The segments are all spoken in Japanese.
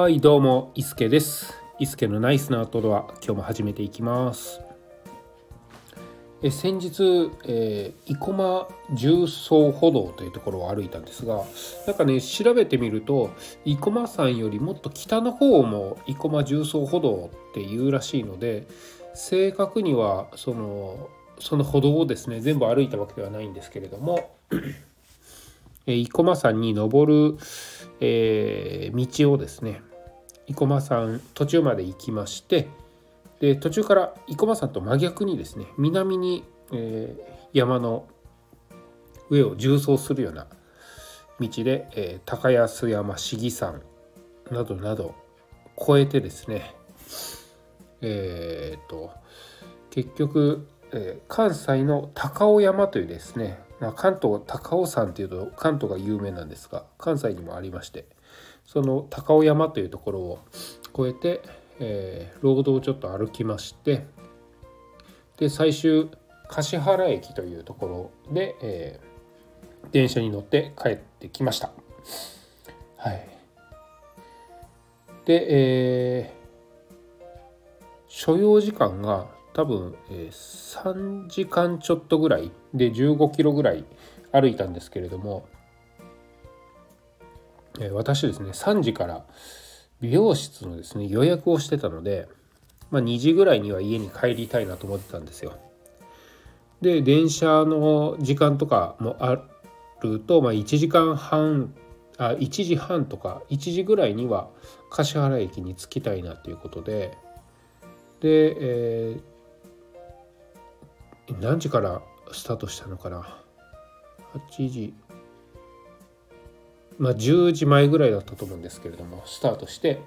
はいどうも伊助です。伊助のナイスなアウトドア今日も始めていきます。え先日、えー、生駒重曹歩道というところを歩いたんですがなんかね調べてみると生駒山よりもっと北の方も生駒重曹歩道っていうらしいので正確にはそのその歩道をですね全部歩いたわけではないんですけれども生駒山に登る、えー、道をですね生駒山途中まで行きましてで途中から生駒山と真逆にですね南に、えー、山の上を縦走するような道で、えー、高安山市議山などなど越えてですねえっ、と結局、えー、関西の高尾山というですねまあ、関東高尾山っていうと関東が有名なんですが関西にもありましてその高尾山というところを越えて、えー、ロードをちょっと歩きましてで最終橿原駅というところで、えー、電車に乗って帰ってきました。はい、で、えー、所要時間が多分、えー、3時間ちょっとぐらいで15キロぐらい歩いたんですけれども、私ですね3時から美容室のですね予約をしてたので、まあ、2時ぐらいには家に帰りたいなと思ってたんですよ。で電車の時間とかもあると、まあ、1時間半あ1時半とか1時ぐらいには橿原駅に着きたいなということでで、えー、何時からスタートしたのかな？8時まあ10時前ぐらいだったと思うんですけれどもスタートして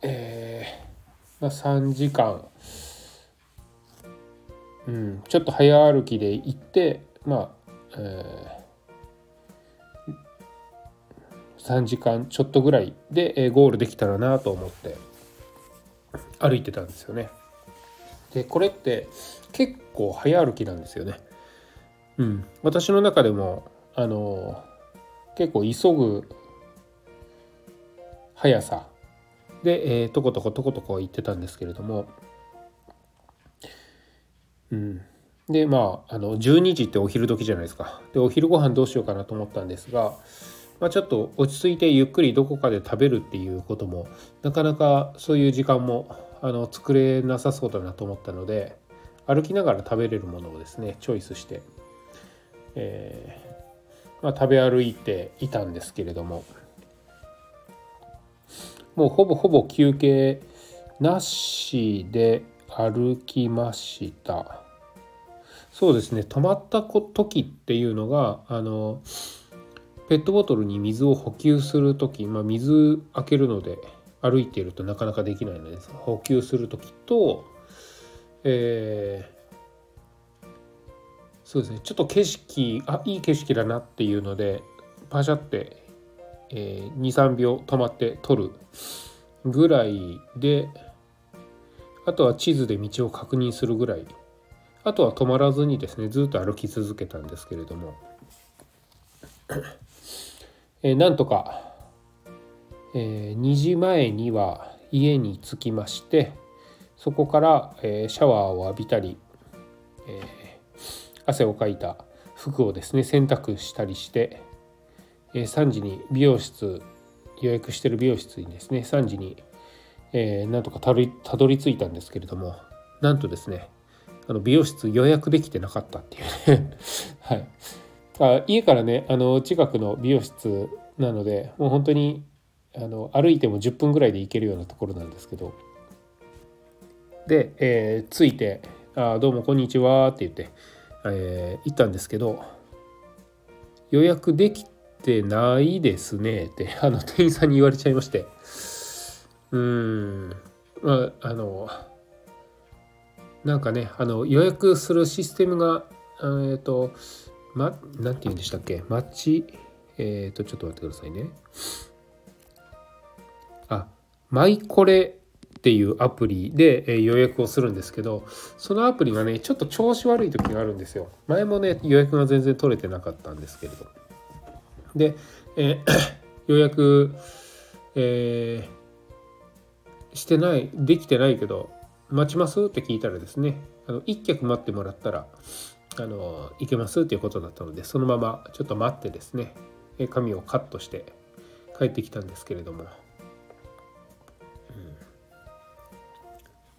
えー、まあ、3時間うんちょっと早歩きで行ってまあ、えー、3時間ちょっとぐらいでゴールできたらなと思って歩いてたんですよね。でこれって結構早歩きなんですよね。うん、私の中でもあの結構急ぐ速さ。で、えー、とことことことこ行ってたんですけれども、うん、でまああの12時ってお昼時じゃないですか。でお昼ご飯どうしようかなと思ったんですが、まあ、ちょっと落ち着いてゆっくりどこかで食べるっていうこともなかなかそういう時間もあの作れなさそうだなと思ったので歩きながら食べれるものをですねチョイスして、えー、まあ、食べ歩いていたんですけれども。もうほぼほぼ休憩なしで歩きました。そうですね。止まった時っていうのがあのペットボトルに水を補給する時、まあ、水開けるので歩いているとなかなかできないので補給する時と、えー、そうですね。ちょっと景色あいい景色だなっていうのでパシャって、えー、23秒止まって撮るぐらいであとは地図で道を確認するぐらい。あとは止まらずにですねずっと歩き続けたんですけれども、えー、なんとかえー、2時前には家に着きましてそこから、えー、シャワーを浴びたり、えー、汗をかいた服をですね洗濯したりして、え、3時に美容室予約してる美容室にですね3時に、えー、なんとかたどり着いたんですけれどもなんとですねあの美容室予約できてなかったっていうね。はい、あ家からねあの近くの美容室なのでもう本当にあの歩いても10分ぐらいで行けるようなところなんですけど。で、えー、着いて「あどうもこんにちは」って言って、えー、行ったんですけど「予約できてないですね」って あの店員さんに言われちゃいまして。うーん。まああのなんかねあの予約するシステムがえっ、ー、とま、なんて言うんでしたっけ？マッチえっ、ー、とちょっと待ってくださいね。あマイコレっていうアプリで予約をするんですけどそのアプリがねちょっと調子悪い時があるんですよ。前もね予約が全然取れてなかったんですけれど。で、えー、予約えー、してないできてないけど待ちますって聞いたらですねあの1脚待ってもらったらあの行けますっていうことだったのでそのままちょっと待ってですね髪をカットして帰ってきたんですけれども、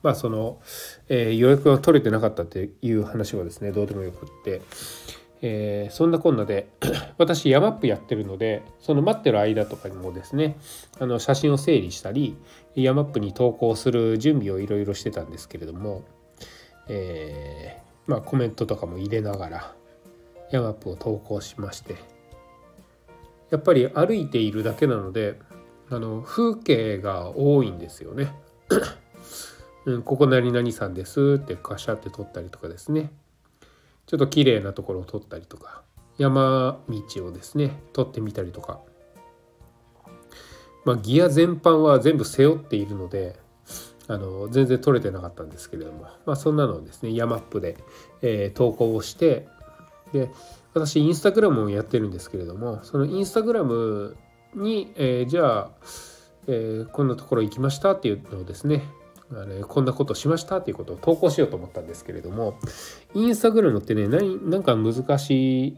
まあその、えー、予約が取れてなかったっていう話はですねどうでもよくって、えー、そんなこんなで 私ヤマップやってるのでその待ってる間とかにもですねあの写真を整理したりヤマップに投稿する準備をいろいろしてたんですけれども、えー、まあコメントとかも入れながらヤマップを投稿しましてやっぱり歩いているだけなのであの風景が多いんですよね。うん、ここ何々さんですってカシャって撮ったりとかですね。ちょっと綺麗なところを撮ったりとか。山道をですね撮ってみたりとか。まあギア全般は全部背負っているのであの全然撮れてなかったんですけれども。まあそんなのをですねヤマップで、えー、投稿をしてで私インスタグラムをやってるんですけれどもそのインスタグラムに、えー、じゃあ、えー、こんなところ行きましたっていうのをですねあのこんなことしましたっていうことを投稿しようと思ったんですけれどもインスタグラムってねなんか難しい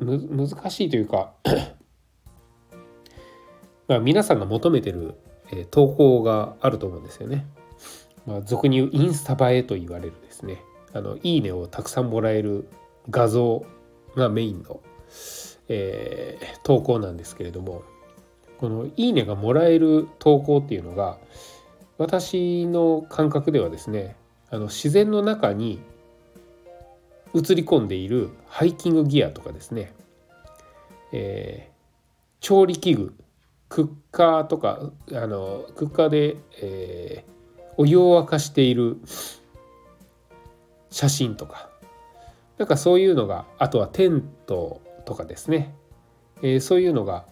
難しいというか まあ皆さんが求めてる、え、投稿があると思うんですよね。まあ、俗に言うインスタ映えと言われるですねあのいいねをたくさんもらえる画像がメインの、えー、投稿なんですけれどもこの「いいね」がもらえる投稿っていうのが私の感覚ではですねあの自然の中に映り込んでいるハイキングギアとかですね、えー、調理器具クッカーとかあのクッカーで、えー、お湯を沸かしている写真とかなんかそういうのがあとはテントとかですね、えー、そういうのが、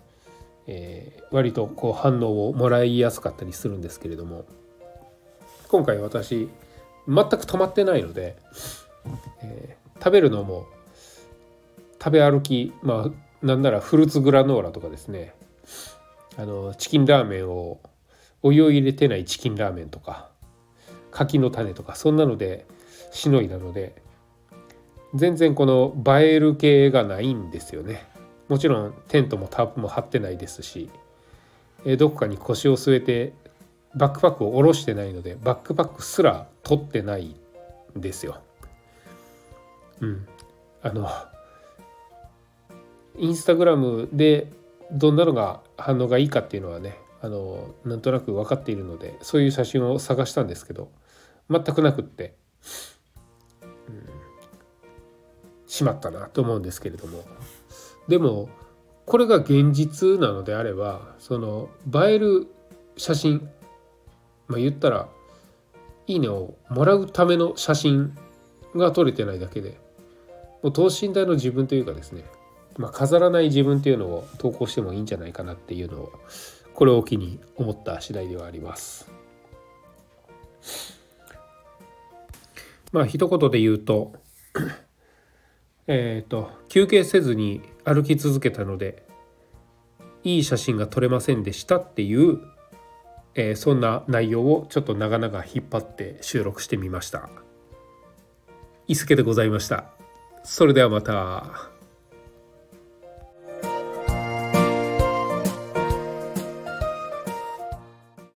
えー、割とこう反応をもらいやすかったりするんですけれども今回私全く止まってないので、えー、食べるのも食べ歩きまあなんならフルーツグラノーラとかですねあのチキンラーメンをお湯を入れてないチキンラーメンとか柿の種とかそんなのでしのいだので全然この映える系がないんですよね。もちろんテントもタープも張ってないですしどこかに腰を据えてバックパックを下ろしてないのでバックパックすら取ってないんですよ。うん、あのインスタグラムでどんなのが反応がいいかっていうのはねあのなんとなく分かっているのでそういう写真を探したんですけど全くなくってうんしまったなと思うんですけれどもでもこれが現実なのであればその映える写真まあ言ったら「いいね」をもらうための写真が撮れてないだけでもう等身大の自分というかですね、まあ、飾らない自分っていうのを投稿してもいいんじゃないかなっていうのをこれを機に思った次第ではあります。まあ一言で言うとえっ、と休憩せずに歩き続けたのでいい写真が撮れませんでしたっていう、えー、そんな内容をちょっと長々引っ張って収録してみました。伊助でございました。それではまた。